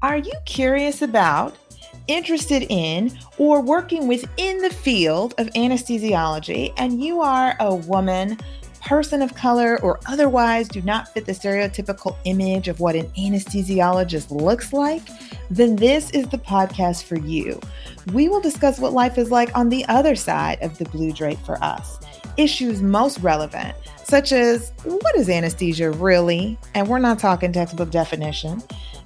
Are you curious about, interested in, or working within the field of anesthesiology and you are a woman? person of color or otherwise do not fit the stereotypical image of what an anesthesiologist looks like, then this is the podcast for you. We will discuss what life is like on the other side of the blue drape for us, issues most relevant, such as what is anesthesia really? And we're not talking textbook definition.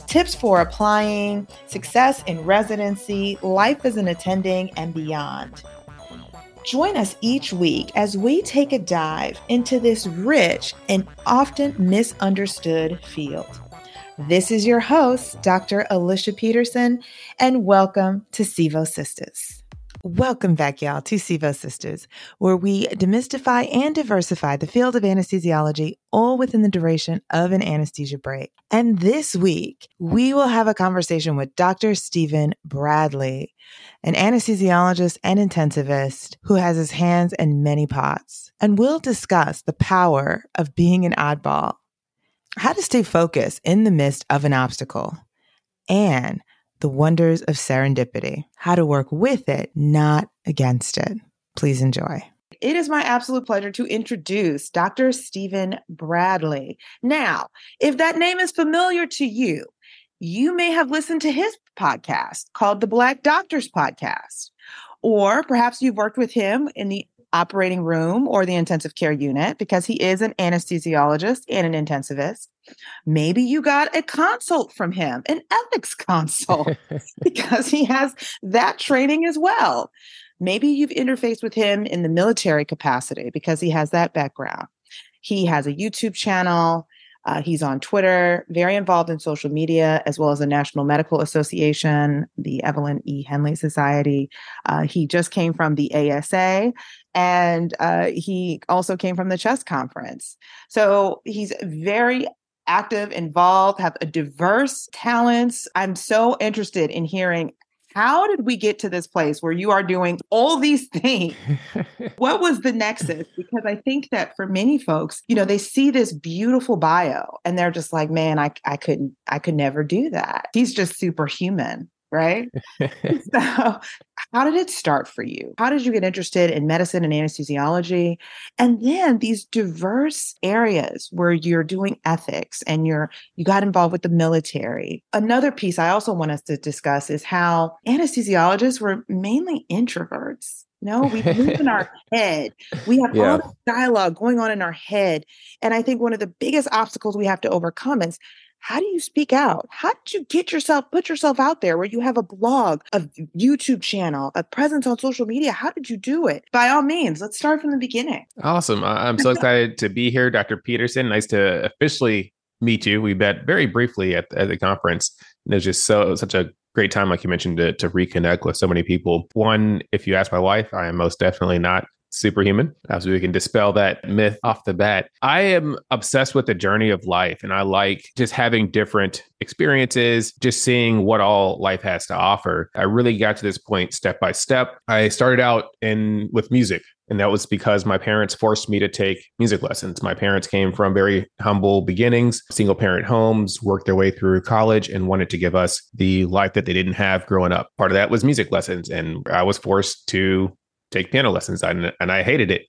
Tips for applying, success in residency, life as an attending, and beyond. Join us each week as we take a dive into this rich and often misunderstood field. This is your host, Dr. Alicia Peterson, and welcome to Sevo Sistas. Welcome back, y'all, to Sevo Sistas, where we demystify and diversify the field of anesthesiology all within the duration of an anesthesia break. And this week, we will have a conversation with Dr. Steven Bradley, an anesthesiologist and intensivist who has his hands in many pots. And we'll discuss the power of being an oddball, how to stay focused in the midst of an obstacle, and the wonders of serendipity, how to work with it, not against it. Please enjoy. It is my absolute pleasure to introduce Dr. Steven Bradley. Now, if that name is familiar to you, you may have listened to his podcast called the Black Doctors Podcast. Or perhaps you've worked with him in the operating room or the intensive care unit because he is an anesthesiologist and an intensivist. Maybe you got a consult from him, an ethics consult, because he has that training as well. Maybe you've interfaced with him in the military capacity because he has that background. He has a YouTube channel. Uh, he's on Twitter, very involved in social media, as well as the National Medical Association, the Evelyn E. Henley Society. Uh, he just came from the ASA, and uh, he also came from the CHEST conference. So he's very active, involved, have a diverse talents. I'm so interested in hearing how did we get to this place where you are doing all these things? what was the nexus? Because I think that for many folks, you know, they see this beautiful bio and they're just like, man, I, I couldn't, I could never do that. He's just superhuman right? so, how did it start for you? How did you get interested in medicine and anesthesiology? And then these diverse areas where you're doing ethics and you're you got involved with the military. Another piece I also want us to discuss is how anesthesiologists were mainly introverts. No, we move in our head. We have yeah. all this dialogue going on in our head. And I think one of the biggest obstacles we have to overcome is how do you speak out? How did you get yourself, put yourself out there where you have a blog, a YouTube channel, a presence on social media? How did you do it? By all means, let's start from the beginning. Awesome. I'm so excited to be here, Dr. Peterson. Nice to officially meet you. We met very briefly at, at the conference. And it was just so such a great time, like you mentioned, to, to reconnect with so many people. One, if you ask my wife, I am most definitely not superhuman. As we can dispel that myth off the bat. I am obsessed with the journey of life and I like just having different experiences, just seeing what all life has to offer. I really got to this point step by step. I started out in with music. And that was because my parents forced me to take music lessons. My parents came from very humble beginnings, single parent homes, worked their way through college, and wanted to give us the life that they didn't have growing up. Part of that was music lessons. And I was forced to take piano lessons and, and I hated it.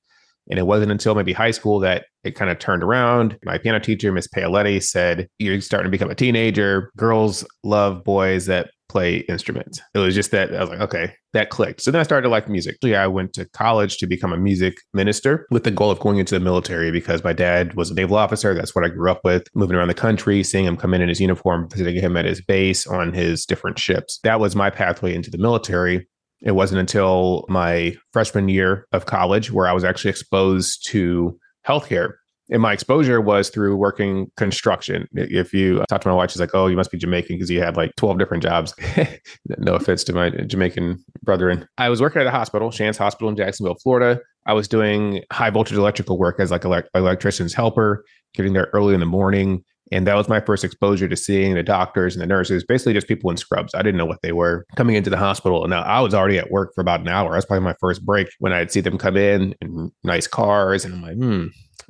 And it wasn't until maybe high school that it kind of turned around. My piano teacher, Miss Paoletti, said, You're starting to become a teenager. Girls love boys that play instruments. It was just that I was like, okay, that clicked. So then I started to like music. Yeah, I went to college to become a music minister with the goal of going into the military because my dad was a naval officer. That's what I grew up with, moving around the country, seeing him come in in his uniform, visiting him at his base on his different ships. That was my pathway into the military. It wasn't until my freshman year of college where I was actually exposed to healthcare. And my exposure was through working construction. If you uh, talk to my wife, she's like, Oh, you must be Jamaican because you had like 12 different jobs. no offense to my Jamaican brethren. I was working at a hospital, Shands Hospital in Jacksonville, Florida. I was doing high voltage electrical work as like an electrician's helper, getting there early in the morning, and that was my first exposure to seeing the doctors and the nurses, basically just people in scrubs. I didn't know what they were coming into the hospital. And I was already at work for about an hour. That's probably my first break when I'd see them come in in nice cars. And I'm like, hmm,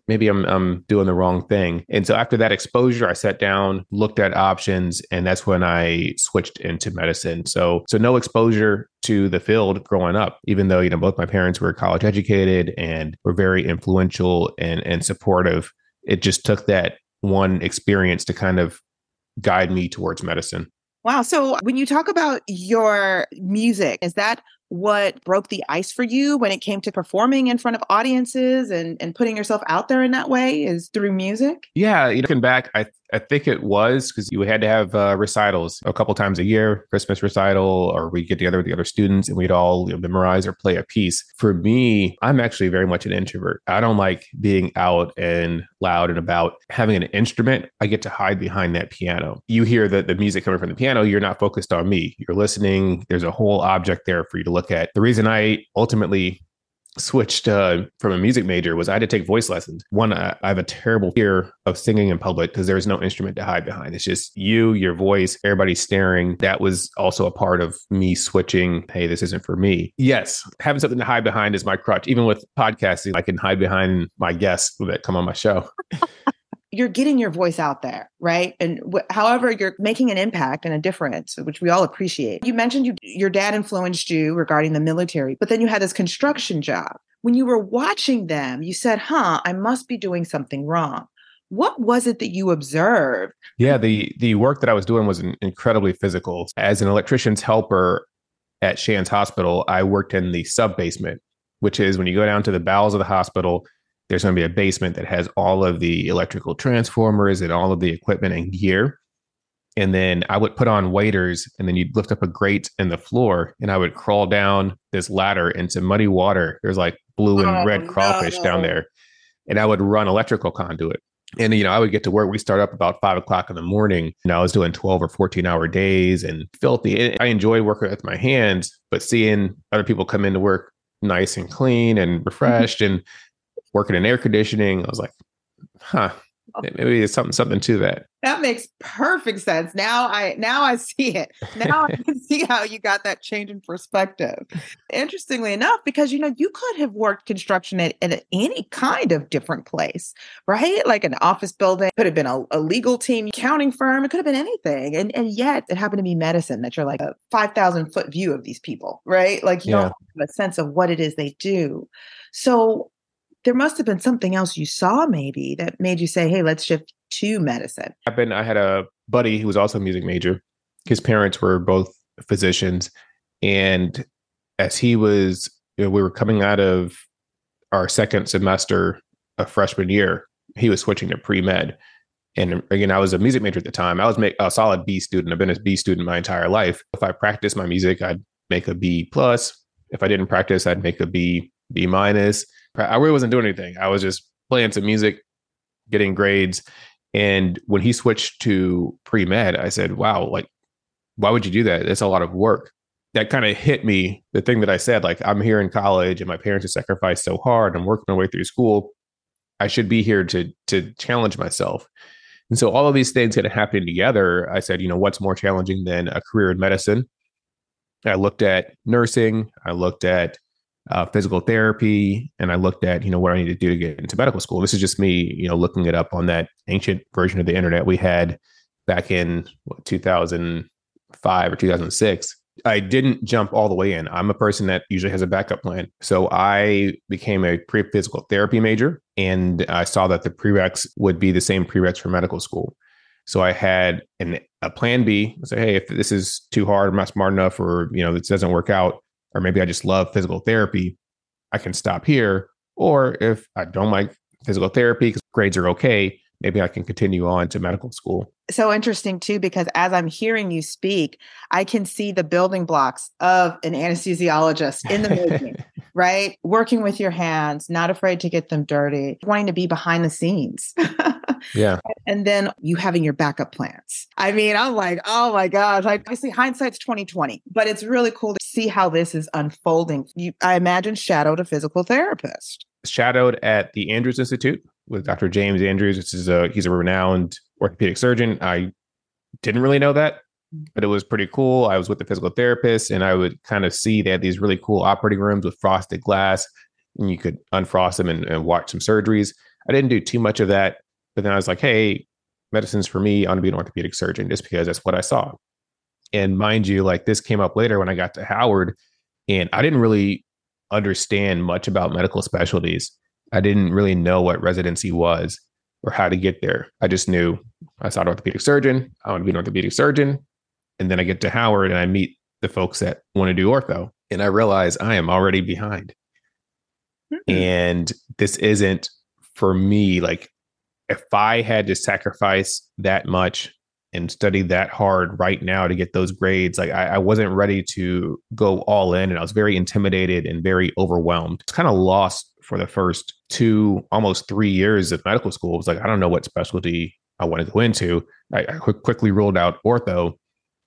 maybe I'm I'm doing the wrong thing. And so after that exposure, I sat down, looked at options, and that's when I switched into medicine. So so no exposure to the field growing up, even though, you know, both my parents were college educated and were very influential and and supportive. It just took that one experience to kind of guide me towards medicine. Wow. So when you talk about your music, is that what broke the ice for you when it came to performing in front of audiences and, and putting yourself out there in that way is through music? Yeah, looking back, I I think it was because you had to have uh, recitals a couple times a year, Christmas recital, or we'd get together with the other students and we'd all you know, memorize or play a piece. For me, I'm actually very much an introvert. I don't like being out and loud and about. Having an instrument, I get to hide behind that piano. You hear the, the music coming from the piano, you're not focused on me. You're listening. There's a whole object there for you to look at. The reason I ultimately switched uh, from a music major was I had to take voice lessons. One, I, I have a terrible fear of singing in public because there's no instrument to hide behind. It's just you, your voice, everybody staring. That was also a part of me switching. Hey, this isn't for me. Yes, having something to hide behind is my crutch. Even with podcasting, I can hide behind my guests that come on my show. you're getting your voice out there, right? And wh- however you're making an impact and a difference, which we all appreciate. You mentioned you, your dad influenced you regarding the military, but then you had this construction job. When you were watching them, you said, "Huh, I must be doing something wrong." What was it that you observed? Yeah, the the work that I was doing was incredibly physical. As an electrician's helper at Shands Hospital, I worked in the sub basement, which is when you go down to the bowels of the hospital there's going to be a basement that has all of the electrical transformers and all of the equipment and gear. And then I would put on waders, and then you'd lift up a grate in the floor, and I would crawl down this ladder into muddy water. There's like blue and oh, red crawfish no. down there. And I would run electrical conduit. And, you know, I would get to work. We start up about five o'clock in the morning. And I was doing 12 or 14 hour days and filthy. I enjoy working with my hands, but seeing other people come into work nice and clean and mm-hmm. refreshed and working in air conditioning. I was like, huh, oh. maybe there's something something to that. That makes perfect sense. Now I now I see it. Now I can see how you got that change in perspective. Interestingly enough, because you know you could have worked construction at, at any kind of different place, right? Like an office building, could have been a, a legal team, accounting firm, it could have been anything, and and yet it happened to be medicine. That you're like a five thousand foot view of these people, right? Like you yeah. don't have a sense of what it is they do. So there must have been something else you saw maybe that made you say, hey, let's shift to medicine. Happened. I had a buddy who was also a music major. His parents were both physicians. And as he was, you know, we were coming out of our second semester of freshman year, he was switching to pre med. And again, I was a music major at the time. I was a solid B student. I've been a B student my entire life. If I practiced my music, I'd make a B plus. If I didn't practice, I'd make a B B minus. I really wasn't doing anything. I was just playing some music, getting grades. And when he switched to pre med, I said, wow, like, why would you do that? It's a lot of work. That kind of hit me. The thing that I said, like, I'm here in college and my parents have sacrificed so hard. I'm working my way through school. I should be here to to challenge myself. And so all of these things kind of happening together, I said, you know, what's more challenging than a career in medicine? I looked at nursing. I looked at uh, physical therapy, and I looked at you know what I need to do to get into medical school. This is just me, you know, looking it up on that ancient version of the internet we had back in what, 2005 or 2006. I didn't jump all the way in. I'm a person that usually has a backup plan. So I became a pre physical therapy major, and I saw that the prereqs would be the same prereqs for medical school. So I had an, a plan B. I said, hey, if this is too hard, I'm not smart enough, or you know, this doesn't work out, or maybe I just love physical therapy, I can stop here. Or if I don't like physical therapy because grades are okay, maybe I can continue on to medical school. So interesting too, because as I'm hearing you speak, I can see the building blocks of an anesthesiologist in the making, right? Working with your hands, not afraid to get them dirty, wanting to be behind the scenes. yeah. And then you having your backup plans. I mean, I'm like, oh my gosh, I obviously hindsight's 2020, but it's really cool to see how this is unfolding. You, I imagine shadowed a physical therapist. Shadowed at the Andrews Institute with Dr. James Andrews, which is a he's a renowned orthopedic surgeon. I didn't really know that, mm-hmm. but it was pretty cool. I was with the physical therapist, and I would kind of see they had these really cool operating rooms with frosted glass, and you could unfrost them and, and watch some surgeries. I didn't do too much of that. But then I was like, hey, medicine's for me. I want to be an orthopedic surgeon just because that's what I saw. And mind you, like this came up later when I got to Howard, and I didn't really understand much about medical specialties. I didn't really know what residency was or how to get there. I just knew I saw an orthopedic surgeon. I want to be an orthopedic surgeon. And then I get to Howard and I meet the folks that want to do ortho. And I realize I am already behind. Mm-hmm. And this isn't for me. Like, if I had to sacrifice that much and study that hard right now to get those grades, like I, I wasn't ready to go all in. And I was very intimidated and very overwhelmed. It's kind of lost for the first two, almost three years of medical school. It was like, I don't know what specialty I want to go into. I, I quickly ruled out ortho,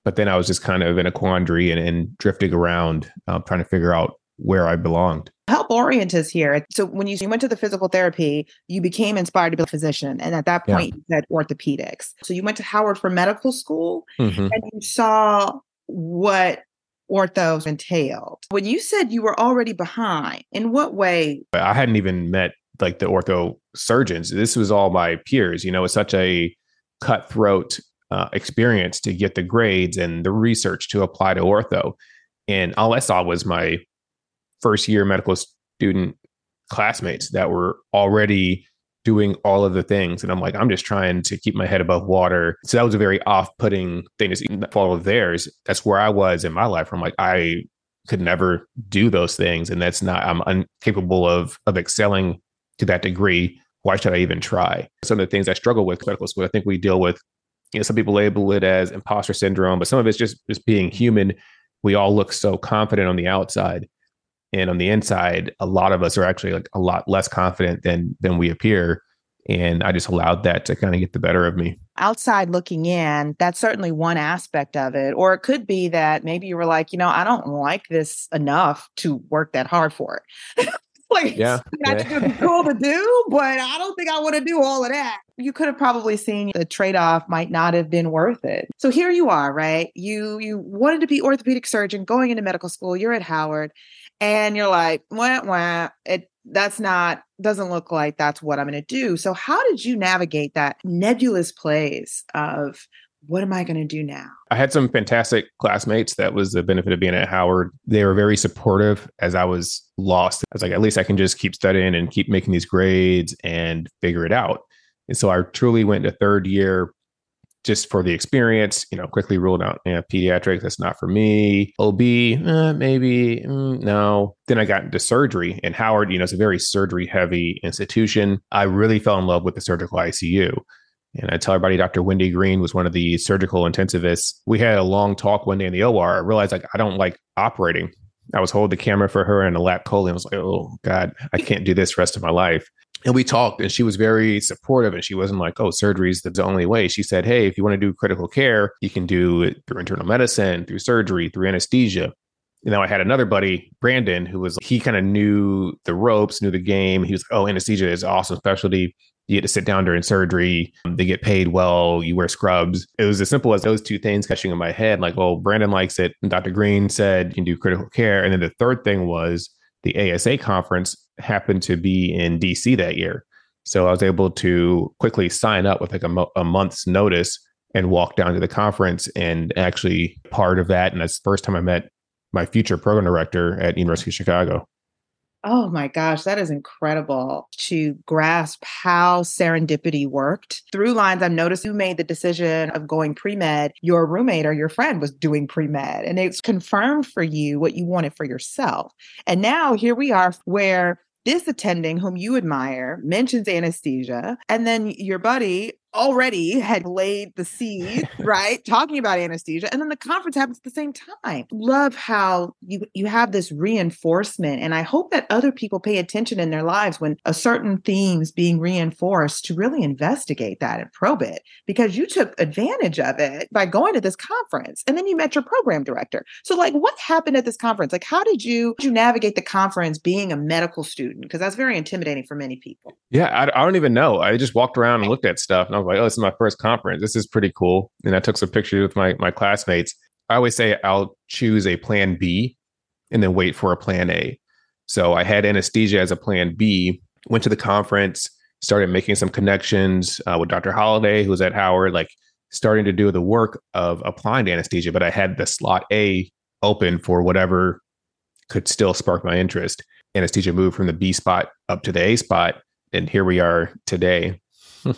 but then I was just kind of in a quandary and, and drifting around, uh, trying to figure out where I belonged. Help orient us here. So when you, you went to the physical therapy, you became inspired to be a physician. And at that point, yeah. you said orthopedics. So you went to Howard for medical school mm-hmm. and you saw what ortho entailed. When you said you were already behind, in what way? I hadn't even met like the ortho surgeons. This was all my peers. You know, it's such a cutthroat uh, experience to get the grades and the research to apply to ortho. And all I saw was my first year medical student classmates that were already doing all of the things. And I'm like, I'm just trying to keep my head above water. So that was a very off putting thing to follow theirs. That's where I was in my life. I'm like, I could never do those things. And that's not, I'm incapable of, of excelling to that degree. Why should I even try? Some of the things I struggle with medical school, I think we deal with, you know, some people label it as imposter syndrome, but some of it's just, just being human. We all look so confident on the outside and on the inside a lot of us are actually like a lot less confident than than we appear and i just allowed that to kind of get the better of me outside looking in that's certainly one aspect of it or it could be that maybe you were like you know i don't like this enough to work that hard for it like yeah, I think it'd be cool to do, but I don't think I want to do all of that. You could have probably seen the trade-off might not have been worth it. So here you are, right? You you wanted to be orthopedic surgeon, going into medical school. You're at Howard, and you're like, wah, wah, it that's not doesn't look like that's what I'm going to do. So how did you navigate that nebulous place of what am I going to do now? I had some fantastic classmates. That was the benefit of being at Howard. They were very supportive as I was lost. I was like, at least I can just keep studying and keep making these grades and figure it out. And so I truly went to third year just for the experience, you know, quickly ruled out yeah, pediatrics. That's not for me. OB, eh, maybe mm, no. Then I got into surgery, and Howard, you know, it's a very surgery heavy institution. I really fell in love with the surgical ICU. And I tell everybody, Dr. Wendy Green was one of the surgical intensivists. We had a long talk one day in the OR. I realized like I don't like operating. I was holding the camera for her in a lap colon. I was like, oh God, I can't do this rest of my life and we talked and she was very supportive and she wasn't like oh surgery is the only way she said hey if you want to do critical care you can do it through internal medicine through surgery through anesthesia and now I had another buddy, Brandon, who was he kind of knew the ropes, knew the game. He was, oh, anesthesia is awesome specialty. You get to sit down during surgery. Um, they get paid well. You wear scrubs. It was as simple as those two things catching in my head. Like, well, Brandon likes it. And Dr. Green said you can do critical care. And then the third thing was the ASA conference happened to be in DC that year. So I was able to quickly sign up with like a, mo- a month's notice and walk down to the conference and actually part of that. And that's the first time I met my future program director at University of Chicago. Oh my gosh, that is incredible to grasp how serendipity worked. Through lines, I've noticed you made the decision of going pre med. Your roommate or your friend was doing pre med, and it's confirmed for you what you wanted for yourself. And now here we are where this attending, whom you admire, mentions anesthesia, and then your buddy already had laid the seed, right? Talking about anesthesia. And then the conference happens at the same time. Love how you you have this reinforcement. And I hope that other people pay attention in their lives when a certain theme's being reinforced to really investigate that and probe it because you took advantage of it by going to this conference. And then you met your program director. So like what happened at this conference? Like how did you did you navigate the conference being a medical student? Because that's very intimidating for many people. Yeah, I, I don't even know. I just walked around and looked at stuff and I was like, oh, this is my first conference. This is pretty cool. And I took some pictures with my my classmates. I always say I'll choose a plan B and then wait for a plan A. So I had anesthesia as a plan B, went to the conference, started making some connections uh, with Dr. Holliday, who was at Howard, like starting to do the work of applying to anesthesia. But I had the slot A open for whatever could still spark my interest. Anesthesia moved from the B spot up to the A spot, and here we are today.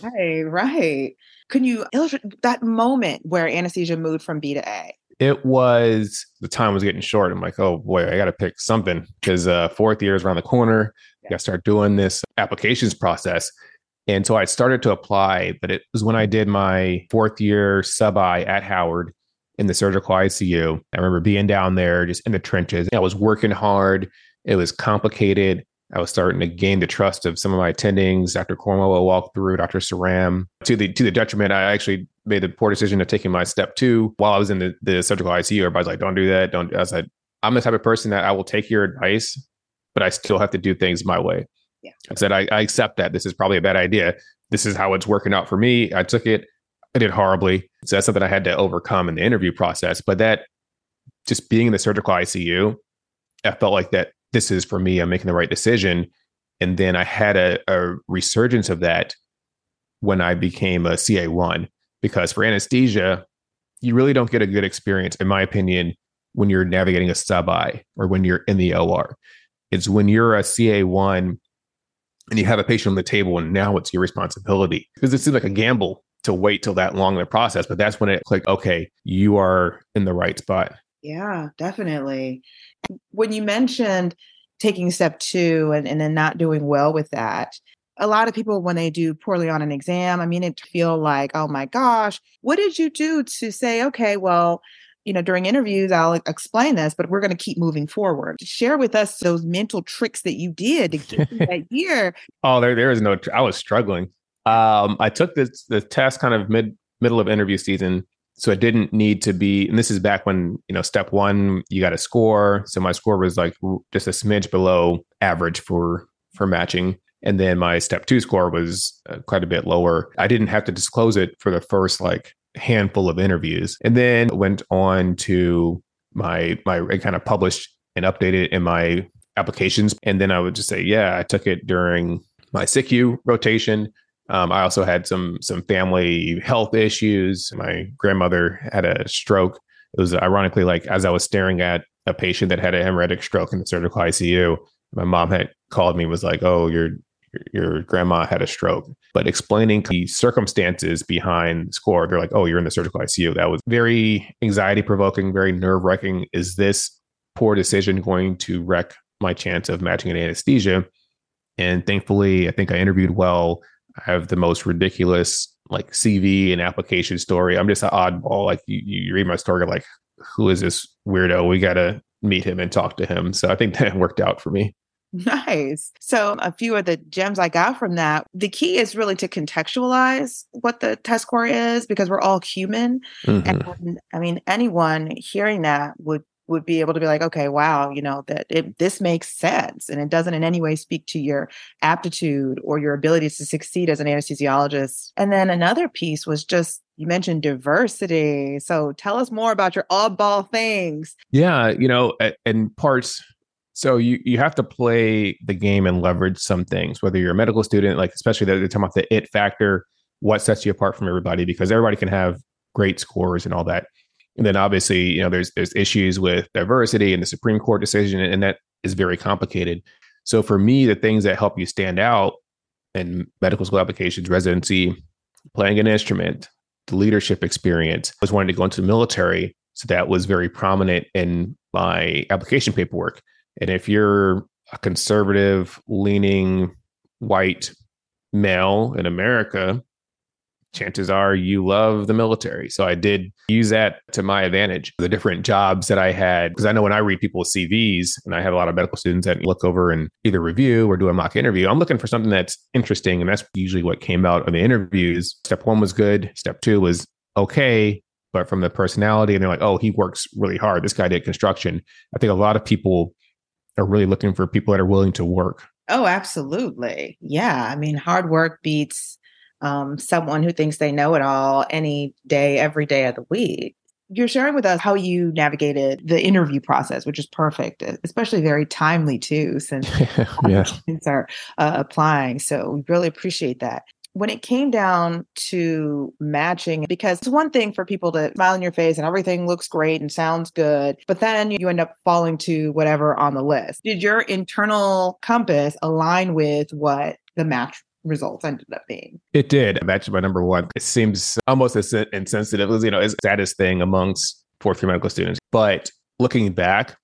Right, right. Can you illustrate that moment where anesthesia moved from B to A? It was the time was getting short. I'm like, oh boy, I got to pick something because uh, fourth year is around the corner. Yeah. I got to start doing this applications process. And so I started to apply, but it was when I did my fourth year sub I at Howard in the surgical ICU. I remember being down there just in the trenches. I was working hard. It was complicated. I was starting to gain the trust of some of my attendings. Dr. Cornwell walked through, Dr. Saram. To the to the detriment, I actually made the poor decision of taking my step two while I was in the, the surgical ICU. Everybody's like, don't do that. Don't I said, like, I'm the type of person that I will take your advice, but I still have to do things my way. Yeah. I said, I, I accept that. This is probably a bad idea. This is how it's working out for me. I took it. I did horribly. So that's something I had to overcome in the interview process. But that just being in the surgical ICU, I felt like that this is for me. I'm making the right decision. And then I had a, a resurgence of that when I became a CA1, because for anesthesia, you really don't get a good experience, in my opinion, when you're navigating a sub I or when you're in the OR. It's when you're a CA1 and you have a patient on the table and now it's your responsibility because it seems like a gamble to wait till that long in the process. But that's when it clicked, okay, you are in the right spot. Yeah, definitely. When you mentioned taking step two and, and then not doing well with that, a lot of people, when they do poorly on an exam, I mean, it feel like, oh my gosh, what did you do to say, okay, well, you know, during interviews, I'll explain this, but we're going to keep moving forward. Share with us those mental tricks that you did to get that year. Oh, there, there is no, I was struggling. Um, I took this, the test kind of mid, middle of interview season so it didn't need to be and this is back when you know step one you got a score. So my score was like just a smidge below average for for matching. And then my step two score was uh, quite a bit lower. I didn't have to disclose it for the first like handful of interviews. And then went on to my my I kind of published and updated in my applications. And then i would just say yeah i took it during my sicu rotation um, I also had some some family health issues. My grandmother had a stroke. It was ironically like as I was staring at a patient that had a hemorrhagic stroke in the surgical ICU, my mom had called me was like, "Oh, your your grandma had a stroke." But explaining the circumstances behind the score, they're like, "Oh, you're in the surgical ICU." That was very anxiety provoking, very nerve wracking. Is this poor decision going to wreck my chance of matching an anesthesia? And thankfully, I think I interviewed well. I have the most ridiculous like CV and application story. I'm just an oddball. Like you, you read my story, like who is this weirdo? We got to meet him and talk to him. So I think that worked out for me. Nice. So, a few of the gems I got from that the key is really to contextualize what the test score is because we're all human. Mm-hmm. And I mean, anyone hearing that would would be able to be like, okay, wow, you know, that it, this makes sense. And it doesn't in any way speak to your aptitude or your ability to succeed as an anesthesiologist. And then another piece was just, you mentioned diversity. So tell us more about your oddball things. Yeah, you know, in parts, so you, you have to play the game and leverage some things, whether you're a medical student, like especially they're talking about the it factor, what sets you apart from everybody, because everybody can have great scores and all that and then obviously, you know, there's there's issues with diversity and the Supreme Court decision, and that is very complicated. So for me, the things that help you stand out in medical school applications, residency, playing an instrument, the leadership experience, I was wanting to go into the military. So that was very prominent in my application paperwork. And if you're a conservative leaning white male in America, chances are you love the military. So I did use that to my advantage. The different jobs that I had, because I know when I read people's CVs, and I have a lot of medical students that look over and either review or do a mock interview, I'm looking for something that's interesting. And that's usually what came out of the interviews. Step one was good, step two was okay. But from the personality, and they're like, oh, he works really hard. This guy did construction. I think a lot of people are really looking for people that are willing to work. Oh, absolutely. Yeah. I mean, hard work beats um, someone who thinks they know it all any day, every day of the week. you're sharing with us how you navigated the interview process, which is perfect, especially very timely too, since yeah. are uh, applying. So we really appreciate that when it came down to matching, because it's one thing for people to smile in your face and everything looks great and sounds good, but then you end up falling to whatever on the list. Did your internal compass align with what the match results ended up being. It did. That's my number one. It seems almost as insensitive as, you know, as saddest thing amongst fourth year medical students. But looking back,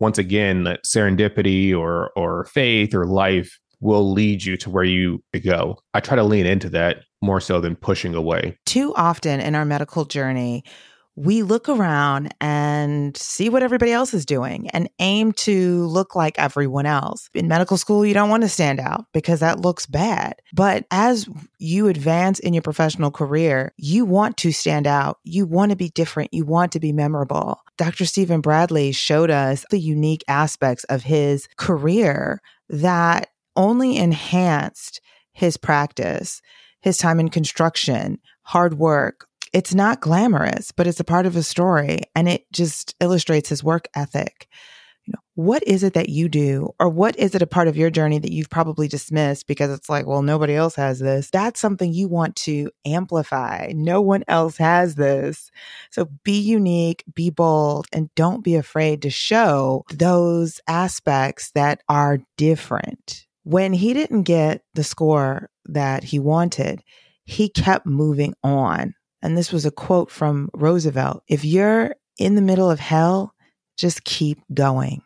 once again, that serendipity or or faith or life will lead you to where you go. I try to lean into that more so than pushing away. Too often in our medical journey, we look around and see what everybody else is doing and aim to look like everyone else. In medical school, you don't want to stand out because that looks bad. But as you advance in your professional career, you want to stand out. You want to be different. You want to be memorable. Dr. Steven Bradley showed us the unique aspects of his career that only enhanced his practice, his time in construction, hard work. It's not glamorous, but it's a part of his story and it just illustrates his work ethic. You know, what is it that you do or what is it a part of your journey that you've probably dismissed because it's like, well, nobody else has this. That's something you want to amplify. No one else has this. So be unique, be bold, and don't be afraid to show those aspects that are different when he didn't get the score that he wanted, he kept moving on. And this was a quote from Roosevelt If you're in the middle of hell, just keep going,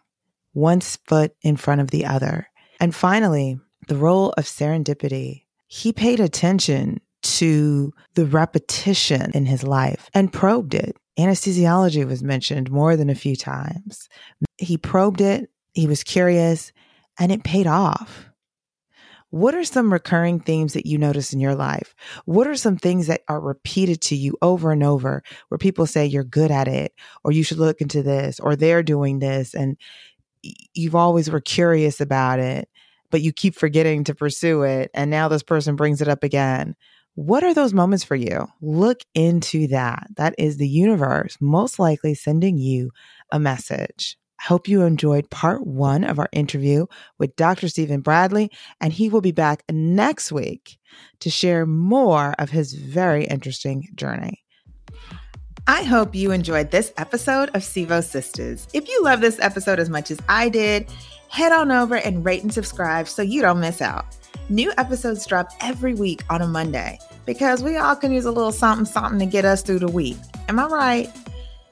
one foot in front of the other. And finally, the role of serendipity. He paid attention to the repetition in his life and probed it. Anesthesiology was mentioned more than a few times. He probed it, he was curious, and it paid off. What are some recurring themes that you notice in your life? What are some things that are repeated to you over and over where people say you're good at it or you should look into this or they're doing this and you've always were curious about it, but you keep forgetting to pursue it and now this person brings it up again. What are those moments for you? Look into that. That is the universe most likely sending you a message hope you enjoyed part one of our interview with Dr. Steven Bradley, and he will be back next week to share more of his very interesting journey. I hope you enjoyed this episode of Sevo Sistas. If you love this episode as much as I did, head on over and rate and subscribe so you don't miss out. New episodes drop every week on a Monday because we all can use a little something something to get us through the week. Am I right?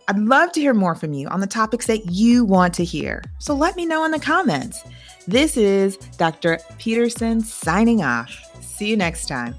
I'd love to hear more from you on the topics that you want to hear. So let me know in the comments. This is Dr. Peterson signing off. See you next time.